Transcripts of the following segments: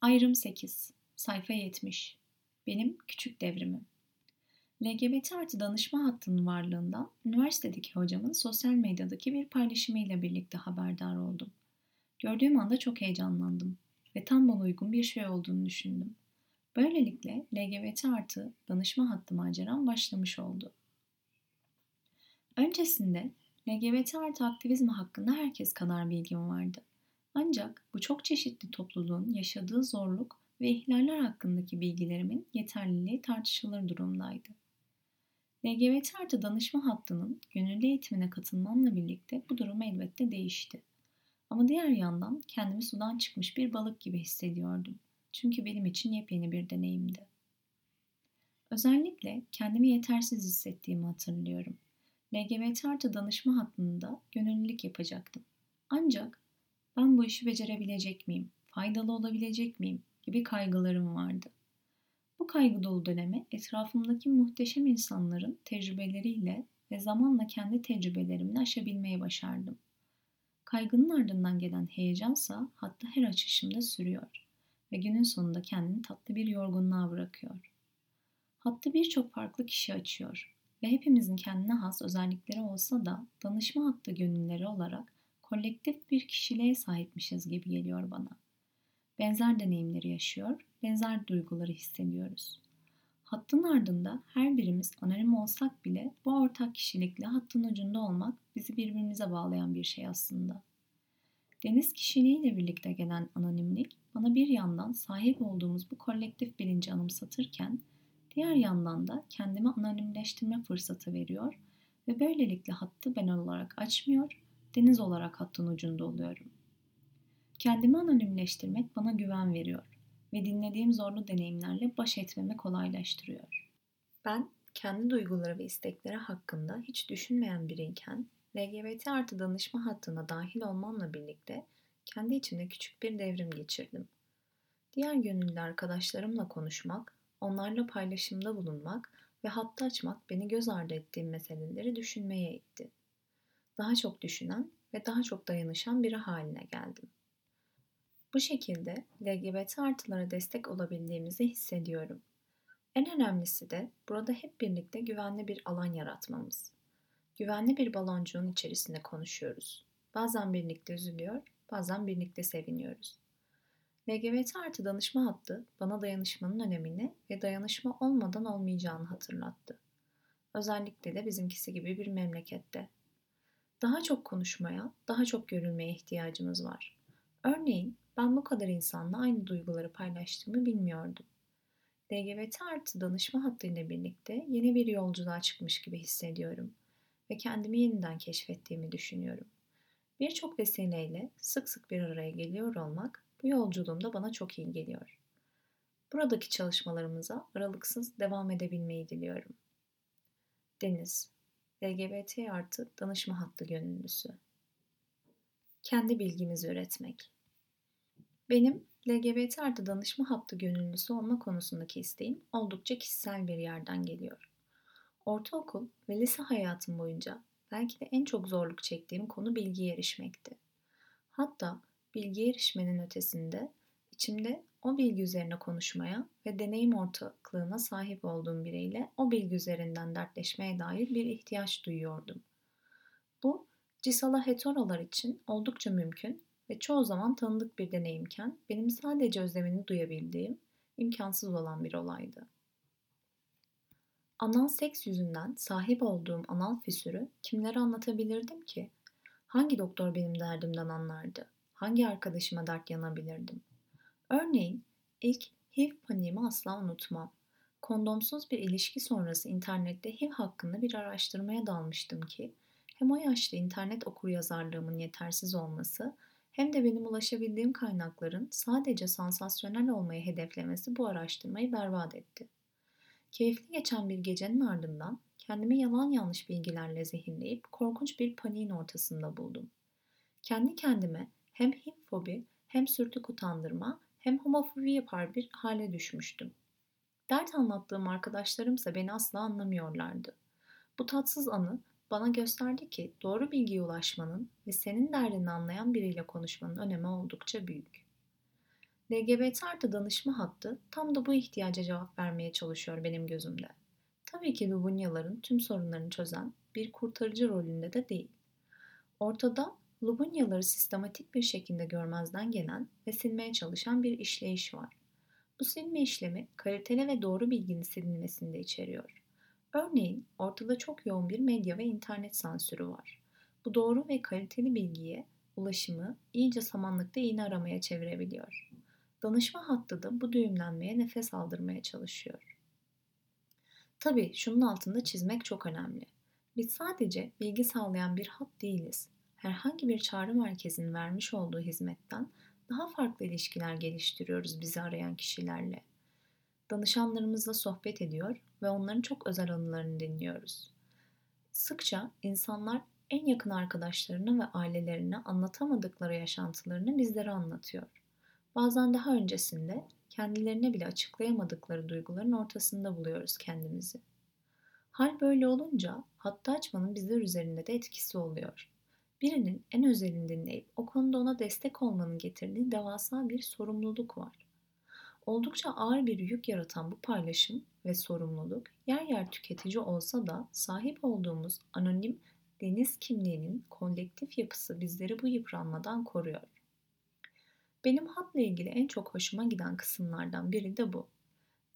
Ayrım 8 Sayfa 70 Benim Küçük Devrimim LGBT artı danışma hattının varlığından üniversitedeki hocamın sosyal medyadaki bir paylaşımıyla birlikte haberdar oldum. Gördüğüm anda çok heyecanlandım ve tam bana uygun bir şey olduğunu düşündüm. Böylelikle LGBT artı danışma hattı maceram başlamış oldu. Öncesinde LGBT artı aktivizmi hakkında herkes kadar bilgim vardı. Ancak bu çok çeşitli topluluğun yaşadığı zorluk ve ihlaller hakkındaki bilgilerimin yeterliliği tartışılır durumdaydı. LGBT artı danışma hattının gönüllü eğitimine katılmamla birlikte bu durum elbette değişti. Ama diğer yandan kendimi sudan çıkmış bir balık gibi hissediyordum. Çünkü benim için yepyeni bir deneyimdi. Özellikle kendimi yetersiz hissettiğimi hatırlıyorum. LGBT artı danışma hattında gönüllülük yapacaktım. Ancak ben bu işi becerebilecek miyim, faydalı olabilecek miyim gibi kaygılarım vardı. Bu kaygı dolu döneme etrafımdaki muhteşem insanların tecrübeleriyle ve zamanla kendi tecrübelerimle aşabilmeyi başardım. Kaygının ardından gelen heyecansa hatta her açışımda sürüyor ve günün sonunda kendini tatlı bir yorgunluğa bırakıyor. Hattı birçok farklı kişi açıyor ve hepimizin kendine has özellikleri olsa da danışma hattı gönülleri olarak kolektif bir kişiliğe sahipmişiz gibi geliyor bana. Benzer deneyimleri yaşıyor, benzer duyguları hissediyoruz. Hattın ardında her birimiz anonim olsak bile bu ortak kişilikle hattın ucunda olmak bizi birbirimize bağlayan bir şey aslında. Deniz kişiliğiyle birlikte gelen anonimlik bana bir yandan sahip olduğumuz bu kolektif bilinci anımsatırken diğer yandan da kendimi anonimleştirme fırsatı veriyor ve böylelikle hattı ben olarak açmıyor, deniz olarak hattın ucunda oluyorum. Kendimi anonimleştirmek bana güven veriyor ve dinlediğim zorlu deneyimlerle baş etmemi kolaylaştırıyor. Ben kendi duyguları ve istekleri hakkında hiç düşünmeyen biriyken LGBT artı danışma hattına dahil olmamla birlikte kendi içimde küçük bir devrim geçirdim. Diğer gönüllü arkadaşlarımla konuşmak, onlarla paylaşımda bulunmak ve hattı açmak beni göz ardı ettiğim meseleleri düşünmeye itti. Daha çok düşünen ve daha çok dayanışan biri haline geldim. Bu şekilde LGBT artılara destek olabildiğimizi hissediyorum. En önemlisi de burada hep birlikte güvenli bir alan yaratmamız. Güvenli bir baloncuğun içerisinde konuşuyoruz. Bazen birlikte üzülüyor, bazen birlikte seviniyoruz. LGBT artı danışma hattı bana dayanışmanın önemini ve dayanışma olmadan olmayacağını hatırlattı. Özellikle de bizimkisi gibi bir memlekette. Daha çok konuşmaya, daha çok görülmeye ihtiyacımız var. Örneğin ben bu kadar insanla aynı duyguları paylaştığımı bilmiyordum. LGBT artı danışma hattıyla birlikte yeni bir yolculuğa çıkmış gibi hissediyorum ve kendimi yeniden keşfettiğimi düşünüyorum. Birçok vesileyle sık sık bir araya geliyor olmak bu yolculuğumda bana çok iyi geliyor. Buradaki çalışmalarımıza aralıksız devam edebilmeyi diliyorum. Deniz, LGBT artı danışma hattı gönüllüsü. Kendi bilgimizi üretmek. Benim LGBT artı danışma hattı gönüllüsü olma konusundaki isteğim oldukça kişisel bir yerden geliyor. Ortaokul ve lise hayatım boyunca belki de en çok zorluk çektiğim konu bilgiye erişmekti. Hatta bilgiye erişmenin ötesinde içimde o bilgi üzerine konuşmaya ve deneyim ortaklığına sahip olduğum biriyle o bilgi üzerinden dertleşmeye dair bir ihtiyaç duyuyordum. Bu cisala heterolar için oldukça mümkün ve çoğu zaman tanıdık bir deneyimken benim sadece özlemini duyabildiğim imkansız olan bir olaydı. Anal seks yüzünden sahip olduğum anal füsürü kimlere anlatabilirdim ki? Hangi doktor benim derdimden anlardı? Hangi arkadaşıma dert yanabilirdim? Örneğin ilk HIV paniğimi asla unutmam. Kondomsuz bir ilişki sonrası internette HIV hakkında bir araştırmaya dalmıştım ki hem o yaşta internet okuryazarlığımın yetersiz olması hem de benim ulaşabildiğim kaynakların sadece sansasyonel olmayı hedeflemesi bu araştırmayı berbat etti. Keyifli geçen bir gecenin ardından kendimi yalan yanlış bilgilerle zehirleyip korkunç bir paniğin ortasında buldum. Kendi kendime hem hipfobi hem sürtük utandırma hem homofobi yapar bir hale düşmüştüm. Dert anlattığım arkadaşlarımsa beni asla anlamıyorlardı. Bu tatsız anı bana gösterdi ki doğru bilgiye ulaşmanın ve senin derdini anlayan biriyle konuşmanın önemi oldukça büyük. LGBT artı danışma hattı tam da bu ihtiyaca cevap vermeye çalışıyor benim gözümde. Tabii ki Lubunyaların tüm sorunlarını çözen bir kurtarıcı rolünde de değil. Ortada Lubunyaları sistematik bir şekilde görmezden gelen ve silmeye çalışan bir işleyiş var. Bu silme işlemi kaliteli ve doğru bilginin silinmesini de içeriyor. Örneğin ortada çok yoğun bir medya ve internet sansürü var. Bu doğru ve kaliteli bilgiye ulaşımı iyice samanlıkta iğne aramaya çevirebiliyor. Danışma hattı da bu düğümlenmeye nefes aldırmaya çalışıyor. Tabii şunun altında çizmek çok önemli. Biz sadece bilgi sağlayan bir hat değiliz. Herhangi bir çağrı merkezinin vermiş olduğu hizmetten daha farklı ilişkiler geliştiriyoruz bizi arayan kişilerle. Danışanlarımızla sohbet ediyor ve onların çok özel anılarını dinliyoruz. Sıkça insanlar en yakın arkadaşlarına ve ailelerine anlatamadıkları yaşantılarını bizlere anlatıyor. Bazen daha öncesinde kendilerine bile açıklayamadıkları duyguların ortasında buluyoruz kendimizi. Hal böyle olunca hatta açmanın bizler üzerinde de etkisi oluyor. Birinin en özelini dinleyip o konuda ona destek olmanın getirdiği devasa bir sorumluluk var. Oldukça ağır bir yük yaratan bu paylaşım ve sorumluluk yer yer tüketici olsa da sahip olduğumuz anonim deniz kimliğinin kolektif yapısı bizleri bu yıpranmadan koruyor. Benim hatla ilgili en çok hoşuma giden kısımlardan biri de bu.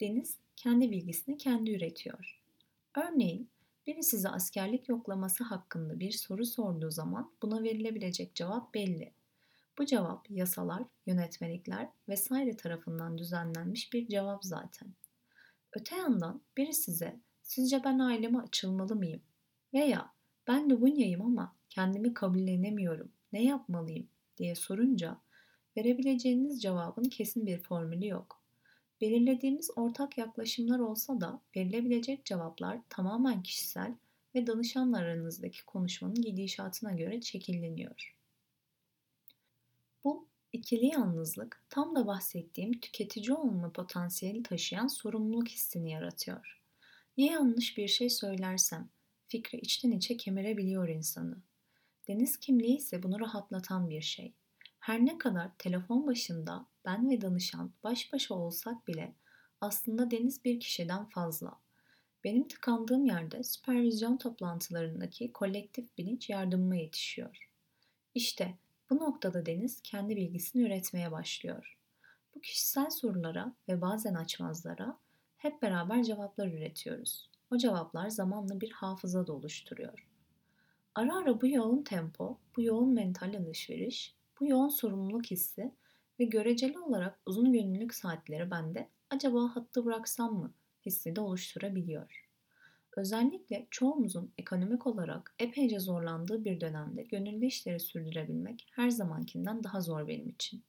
Deniz kendi bilgisini kendi üretiyor. Örneğin biri size askerlik yoklaması hakkında bir soru sorduğu zaman buna verilebilecek cevap belli. Bu cevap yasalar, yönetmelikler vesaire tarafından düzenlenmiş bir cevap zaten. Öte yandan biri size sizce ben aileme açılmalı mıyım? Veya ben Lubunya'yım ama kendimi kabullenemiyorum. Ne yapmalıyım? diye sorunca verebileceğiniz cevabın kesin bir formülü yok. Belirlediğimiz ortak yaklaşımlar olsa da verilebilecek cevaplar tamamen kişisel ve danışanla aranızdaki konuşmanın gidişatına göre şekilleniyor. Bu ikili yalnızlık tam da bahsettiğim tüketici olma potansiyeli taşıyan sorumluluk hissini yaratıyor. Ya yanlış bir şey söylersem fikri içten içe kemirebiliyor insanı. Deniz kimliği ise bunu rahatlatan bir şey. Her ne kadar telefon başında ben ve danışan baş başa olsak bile aslında Deniz bir kişiden fazla. Benim tıkandığım yerde süpervizyon toplantılarındaki kolektif bilinç yardımıma yetişiyor. İşte bu noktada Deniz kendi bilgisini üretmeye başlıyor. Bu kişisel sorulara ve bazen açmazlara hep beraber cevaplar üretiyoruz. O cevaplar zamanla bir hafıza da oluşturuyor. Ara ara bu yoğun tempo, bu yoğun mental alışveriş, bu yoğun sorumluluk hissi ve göreceli olarak uzun günlük saatleri bende acaba hattı bıraksam mı hissi de oluşturabiliyor. Özellikle çoğumuzun ekonomik olarak epeyce zorlandığı bir dönemde gönüllü işleri sürdürebilmek her zamankinden daha zor benim için.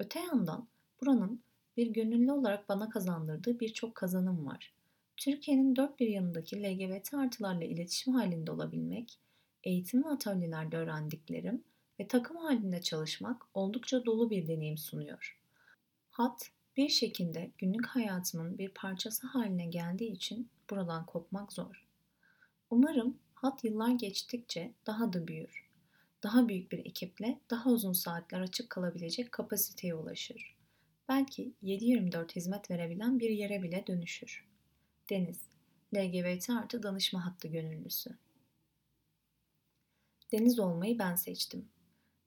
Öte yandan buranın bir gönüllü olarak bana kazandırdığı birçok kazanım var. Türkiye'nin dört bir yanındaki LGBT artılarla iletişim halinde olabilmek, eğitim ve atölyelerde öğrendiklerim ve takım halinde çalışmak oldukça dolu bir deneyim sunuyor. Hat bir şekilde günlük hayatımın bir parçası haline geldiği için buradan kopmak zor. Umarım hat yıllar geçtikçe daha da büyür. Daha büyük bir ekiple daha uzun saatler açık kalabilecek kapasiteye ulaşır. Belki 7-24 hizmet verebilen bir yere bile dönüşür. Deniz, LGBT artı danışma hattı gönüllüsü. Deniz olmayı ben seçtim.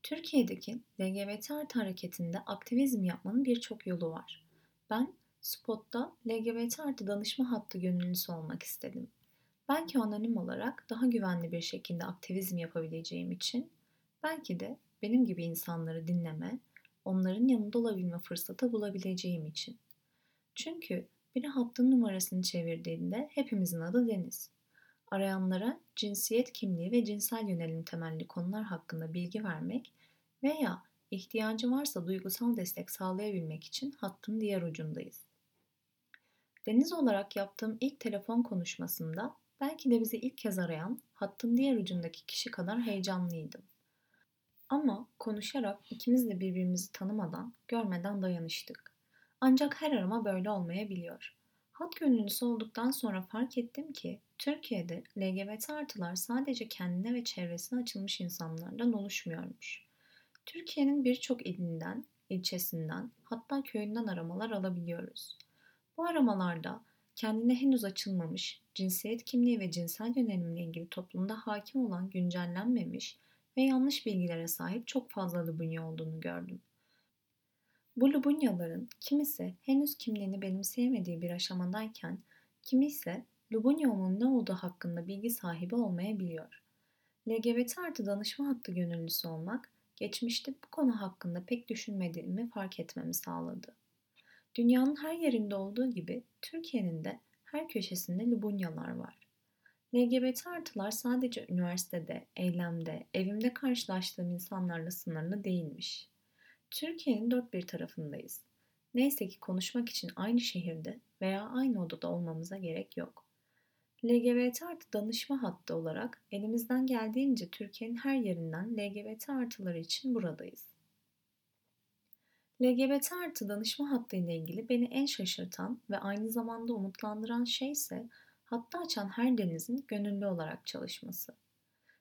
Türkiye'deki LGBT artı hareketinde aktivizm yapmanın birçok yolu var. Ben Spot'ta LGBT artı danışma hattı gönüllüsü olmak istedim. Belki anonim olarak daha güvenli bir şekilde aktivizm yapabileceğim için, belki de benim gibi insanları dinleme, onların yanında olabilme fırsatı bulabileceğim için. Çünkü biri hattın numarasını çevirdiğinde hepimizin adı Deniz. Arayanlara cinsiyet kimliği ve cinsel yönelim temelli konular hakkında bilgi vermek veya ihtiyacı varsa duygusal destek sağlayabilmek için hattın diğer ucundayız. Deniz olarak yaptığım ilk telefon konuşmasında belki de bizi ilk kez arayan hattın diğer ucundaki kişi kadar heyecanlıydım. Ama konuşarak ikimiz de birbirimizi tanımadan, görmeden dayanıştık. Ancak her arama böyle olmayabiliyor. Hat gönüllüsü olduktan sonra fark ettim ki Türkiye'de LGBT artılar sadece kendine ve çevresine açılmış insanlardan oluşmuyormuş. Türkiye'nin birçok ilinden ilçesinden hatta köyünden aramalar alabiliyoruz. Bu aramalarda kendine henüz açılmamış, cinsiyet kimliği ve cinsel yönelimle ilgili toplumda hakim olan güncellenmemiş ve yanlış bilgilere sahip çok fazla Lubunya olduğunu gördüm. Bu Lubunyaların kimisi henüz kimliğini benimseyemediği bir aşamadayken, kimi ise Lubunya'nın ne olduğu hakkında bilgi sahibi olmayabiliyor. LGBT artı danışma hattı gönüllüsü olmak, geçmişte bu konu hakkında pek düşünmediğimi fark etmemi sağladı. Dünyanın her yerinde olduğu gibi Türkiye'nin de her köşesinde Lubunyalar var. LGBT artılar sadece üniversitede, eylemde, evimde karşılaştığım insanlarla sınırlı değilmiş. Türkiye'nin dört bir tarafındayız. Neyse ki konuşmak için aynı şehirde veya aynı odada olmamıza gerek yok. LGBT artı danışma hattı olarak elimizden geldiğince Türkiye'nin her yerinden LGBT artıları için buradayız. LGBT artı danışma hattı ile ilgili beni en şaşırtan ve aynı zamanda umutlandıran şey ise hattı açan her denizin gönüllü olarak çalışması.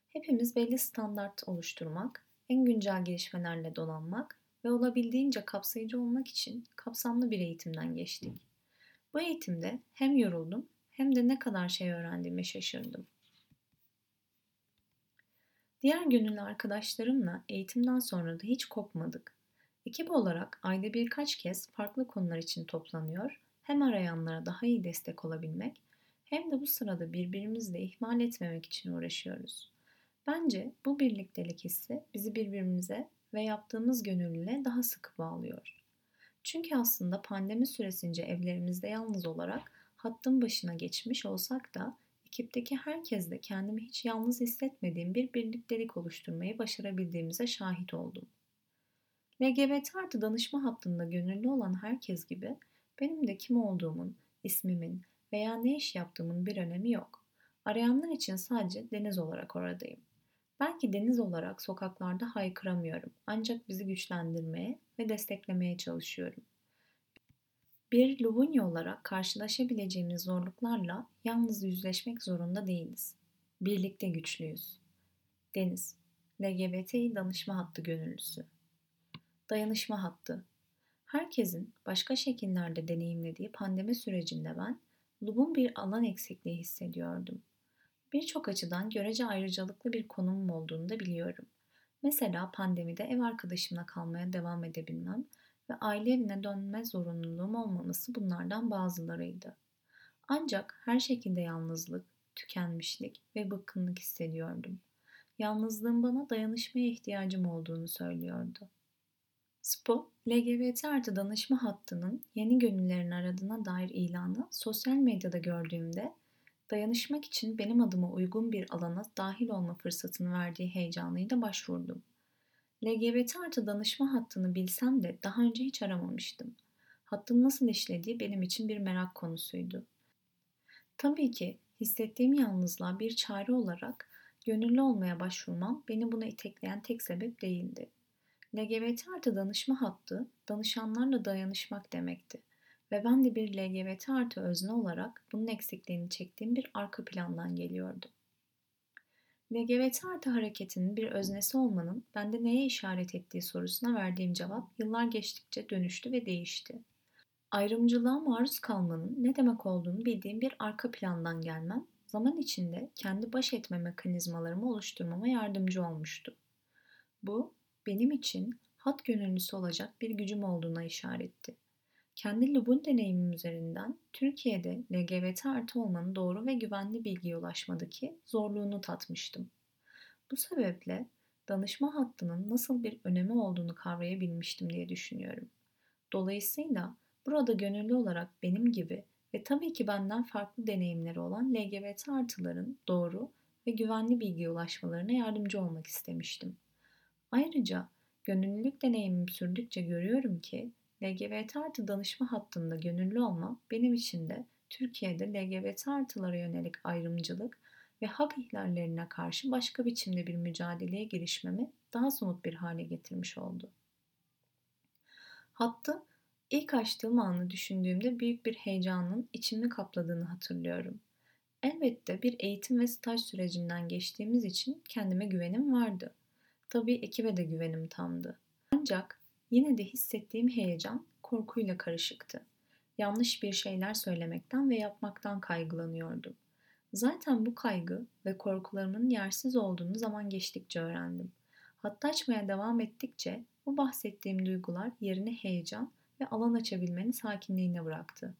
Hepimiz belli standart oluşturmak, en güncel gelişmelerle dolanmak ve olabildiğince kapsayıcı olmak için kapsamlı bir eğitimden geçtik. Bu eğitimde hem yoruldum hem de ne kadar şey öğrendiğime şaşırdım. Diğer gönüllü arkadaşlarımla eğitimden sonra da hiç kopmadık. Ekip olarak ayda birkaç kez farklı konular için toplanıyor, hem arayanlara daha iyi destek olabilmek hem de bu sırada birbirimizle ihmal etmemek için uğraşıyoruz. Bence bu birliktelik hissi bizi birbirimize ve yaptığımız gönüllüle daha sıkı bağlıyor. Çünkü aslında pandemi süresince evlerimizde yalnız olarak hattın başına geçmiş olsak da ekipteki herkesle kendimi hiç yalnız hissetmediğim bir birliktelik oluşturmayı başarabildiğimize şahit oldum. LGBT artı danışma hattında gönüllü olan herkes gibi benim de kim olduğumun, ismimin veya ne iş yaptığımın bir önemi yok. Arayanlar için sadece Deniz olarak oradayım. Belki Deniz olarak sokaklarda haykıramıyorum ancak bizi güçlendirmeye ve desteklemeye çalışıyorum. Bir Lubunya olarak karşılaşabileceğimiz zorluklarla yalnız yüzleşmek zorunda değiliz. Birlikte güçlüyüz. Deniz, LGBTİ danışma hattı gönüllüsü. Dayanışma hattı. Herkesin başka şekillerde deneyimlediği pandemi sürecinde ben Lub'un bir alan eksikliği hissediyordum. Birçok açıdan görece ayrıcalıklı bir konumum olduğunu da biliyorum. Mesela pandemide ev arkadaşımla kalmaya devam edebilmem ve aile evine dönme zorunluluğum olmaması bunlardan bazılarıydı. Ancak her şekilde yalnızlık, tükenmişlik ve bıkkınlık hissediyordum. Yalnızlığın bana dayanışmaya ihtiyacım olduğunu söylüyordu. SPO, LGBT artı danışma hattının yeni gönüllerin aradığına dair ilanı sosyal medyada gördüğümde dayanışmak için benim adıma uygun bir alana dahil olma fırsatını verdiği heyecanıyla başvurdum. LGBT artı danışma hattını bilsem de daha önce hiç aramamıştım. Hattın nasıl işlediği benim için bir merak konusuydu. Tabii ki hissettiğim yalnızlığa bir çare olarak gönüllü olmaya başvurmam beni buna itekleyen tek sebep değildi. LGBT artı danışma hattı danışanlarla dayanışmak demekti. Ve ben de bir LGBT artı özne olarak bunun eksikliğini çektiğim bir arka plandan geliyordum. LGBT artı hareketinin bir öznesi olmanın bende neye işaret ettiği sorusuna verdiğim cevap yıllar geçtikçe dönüştü ve değişti. Ayrımcılığa maruz kalmanın ne demek olduğunu bildiğim bir arka plandan gelmem, zaman içinde kendi baş etme mekanizmalarımı oluşturmama yardımcı olmuştu. Bu, benim için hat gönüllüsü olacak bir gücüm olduğuna işaretti. Kendi Lubun deneyimim üzerinden Türkiye'de LGBT artı olmanın doğru ve güvenli bilgiye ulaşmadaki zorluğunu tatmıştım. Bu sebeple danışma hattının nasıl bir önemi olduğunu kavrayabilmiştim diye düşünüyorum. Dolayısıyla burada gönüllü olarak benim gibi ve tabii ki benden farklı deneyimleri olan LGBT artıların doğru ve güvenli bilgiye ulaşmalarına yardımcı olmak istemiştim. Ayrıca gönüllülük deneyimim sürdükçe görüyorum ki LGBT artı danışma hattında gönüllü olma benim için de Türkiye'de LGBT artılara yönelik ayrımcılık ve hak ihlallerine karşı başka biçimde bir mücadeleye girişmemi daha somut bir hale getirmiş oldu. Hattı ilk açtığım anı düşündüğümde büyük bir heyecanın içimi kapladığını hatırlıyorum. Elbette bir eğitim ve staj sürecinden geçtiğimiz için kendime güvenim vardı. Tabii ekibe de güvenim tamdı. Ancak Yine de hissettiğim heyecan korkuyla karışıktı. Yanlış bir şeyler söylemekten ve yapmaktan kaygılanıyordum. Zaten bu kaygı ve korkularımın yersiz olduğunu zaman geçtikçe öğrendim. Hatta açmaya devam ettikçe bu bahsettiğim duygular yerini heyecan ve alan açabilmenin sakinliğine bıraktı.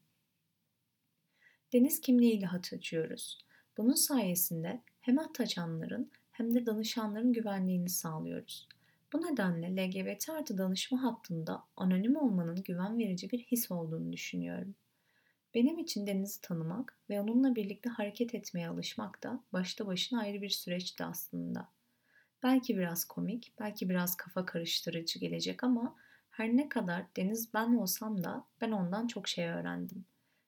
Deniz kimliğiyle hat açıyoruz. Bunun sayesinde hem hat açanların hem de danışanların güvenliğini sağlıyoruz. Bu nedenle LGBT artı danışma hattında anonim olmanın güven verici bir his olduğunu düşünüyorum. Benim için Deniz'i tanımak ve onunla birlikte hareket etmeye alışmak da başta başına ayrı bir süreçti aslında. Belki biraz komik, belki biraz kafa karıştırıcı gelecek ama her ne kadar Deniz ben olsam da ben ondan çok şey öğrendim.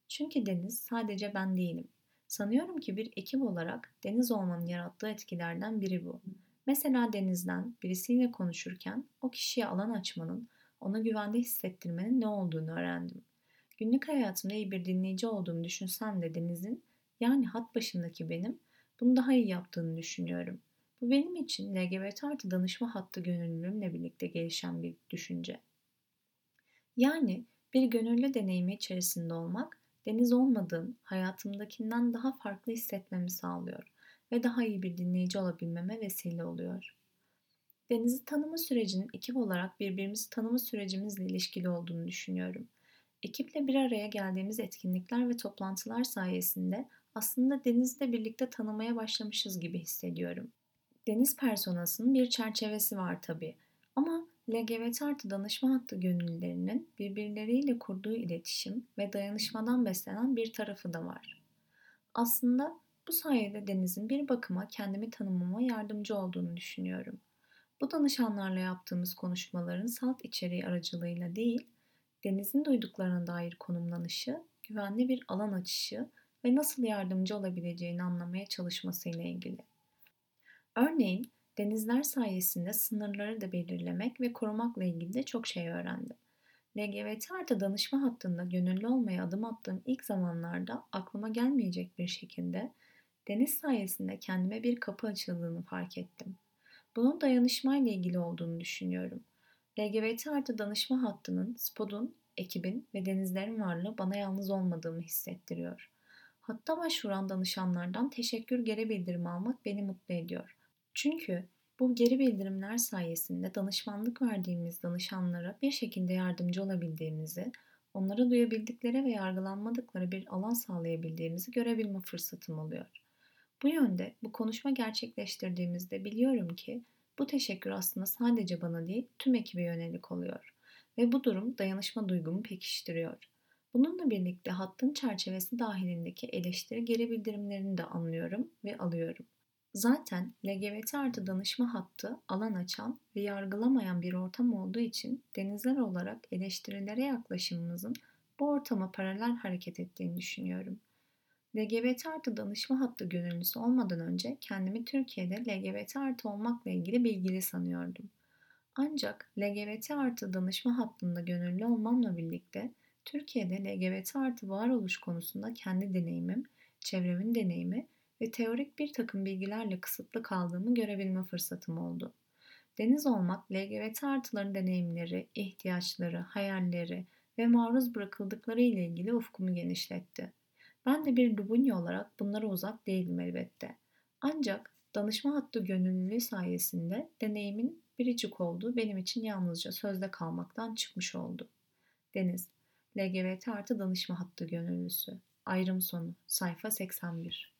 Çünkü Deniz sadece ben değilim. Sanıyorum ki bir ekip olarak Deniz olmanın yarattığı etkilerden biri bu. Mesela Deniz'den birisiyle konuşurken o kişiye alan açmanın, onu güvende hissettirmenin ne olduğunu öğrendim. Günlük hayatımda iyi bir dinleyici olduğumu düşünsem de Deniz'in, yani hat başındaki benim, bunu daha iyi yaptığını düşünüyorum. Bu benim için LGBT artı danışma hattı gönüllülüğümle birlikte gelişen bir düşünce. Yani bir gönüllü deneyimi içerisinde olmak, deniz olmadığım hayatımdakinden daha farklı hissetmemi sağlıyor ve daha iyi bir dinleyici olabilmeme vesile oluyor. Denizi tanıma sürecinin ekip olarak birbirimizi tanıma sürecimizle ilişkili olduğunu düşünüyorum. Ekiple bir araya geldiğimiz etkinlikler ve toplantılar sayesinde aslında denizle birlikte tanımaya başlamışız gibi hissediyorum. Deniz personasının bir çerçevesi var tabii. Ama LGBT artı danışma hattı gönüllülerinin birbirleriyle kurduğu iletişim ve dayanışmadan beslenen bir tarafı da var. Aslında bu sayede Deniz'in bir bakıma kendimi tanımama yardımcı olduğunu düşünüyorum. Bu danışanlarla yaptığımız konuşmaların salt içeriği aracılığıyla değil, Deniz'in duyduklarına dair konumlanışı, güvenli bir alan açışı ve nasıl yardımcı olabileceğini anlamaya çalışmasıyla ilgili. Örneğin denizler sayesinde sınırları da belirlemek ve korumakla ilgili de çok şey öğrendim. LGBT artı danışma hattında gönüllü olmaya adım attığım ilk zamanlarda aklıma gelmeyecek bir şekilde deniz sayesinde kendime bir kapı açıldığını fark ettim. Bunun dayanışmayla ilgili olduğunu düşünüyorum. LGBT artı danışma hattının, SPOD'un, ekibin ve denizlerin varlığı bana yalnız olmadığımı hissettiriyor. Hatta başvuran danışanlardan teşekkür geri bildirimi almak beni mutlu ediyor. Çünkü bu geri bildirimler sayesinde danışmanlık verdiğimiz danışanlara bir şekilde yardımcı olabildiğimizi, onlara duyabildikleri ve yargılanmadıkları bir alan sağlayabildiğimizi görebilme fırsatım oluyor. Bu yönde bu konuşma gerçekleştirdiğimizde biliyorum ki bu teşekkür aslında sadece bana değil tüm ekibe yönelik oluyor ve bu durum dayanışma duygumu pekiştiriyor. Bununla birlikte hattın çerçevesi dahilindeki eleştiri geri bildirimlerini de anlıyorum ve alıyorum. Zaten LGBT artı danışma hattı alan açan ve yargılamayan bir ortam olduğu için denizler olarak eleştirilere yaklaşımımızın bu ortama paralel hareket ettiğini düşünüyorum. LGBT artı danışma hattı gönüllüsü olmadan önce kendimi Türkiye'de LGBT artı olmakla ilgili bilgili sanıyordum. Ancak LGBT artı danışma hattında gönüllü olmamla birlikte Türkiye'de LGBT artı varoluş konusunda kendi deneyimim, çevremin deneyimi ve teorik bir takım bilgilerle kısıtlı kaldığımı görebilme fırsatım oldu. Deniz olmak LGBT artıların deneyimleri, ihtiyaçları, hayalleri ve maruz bırakıldıkları ile ilgili ufkumu genişletti. Ben de bir Lubunyi olarak bunlara uzak değilim elbette. Ancak danışma hattı gönüllülüğü sayesinde deneyimin biricik olduğu benim için yalnızca sözde kalmaktan çıkmış oldu. Deniz, LGBT artı danışma hattı gönüllüsü. Ayrım sonu, sayfa 81.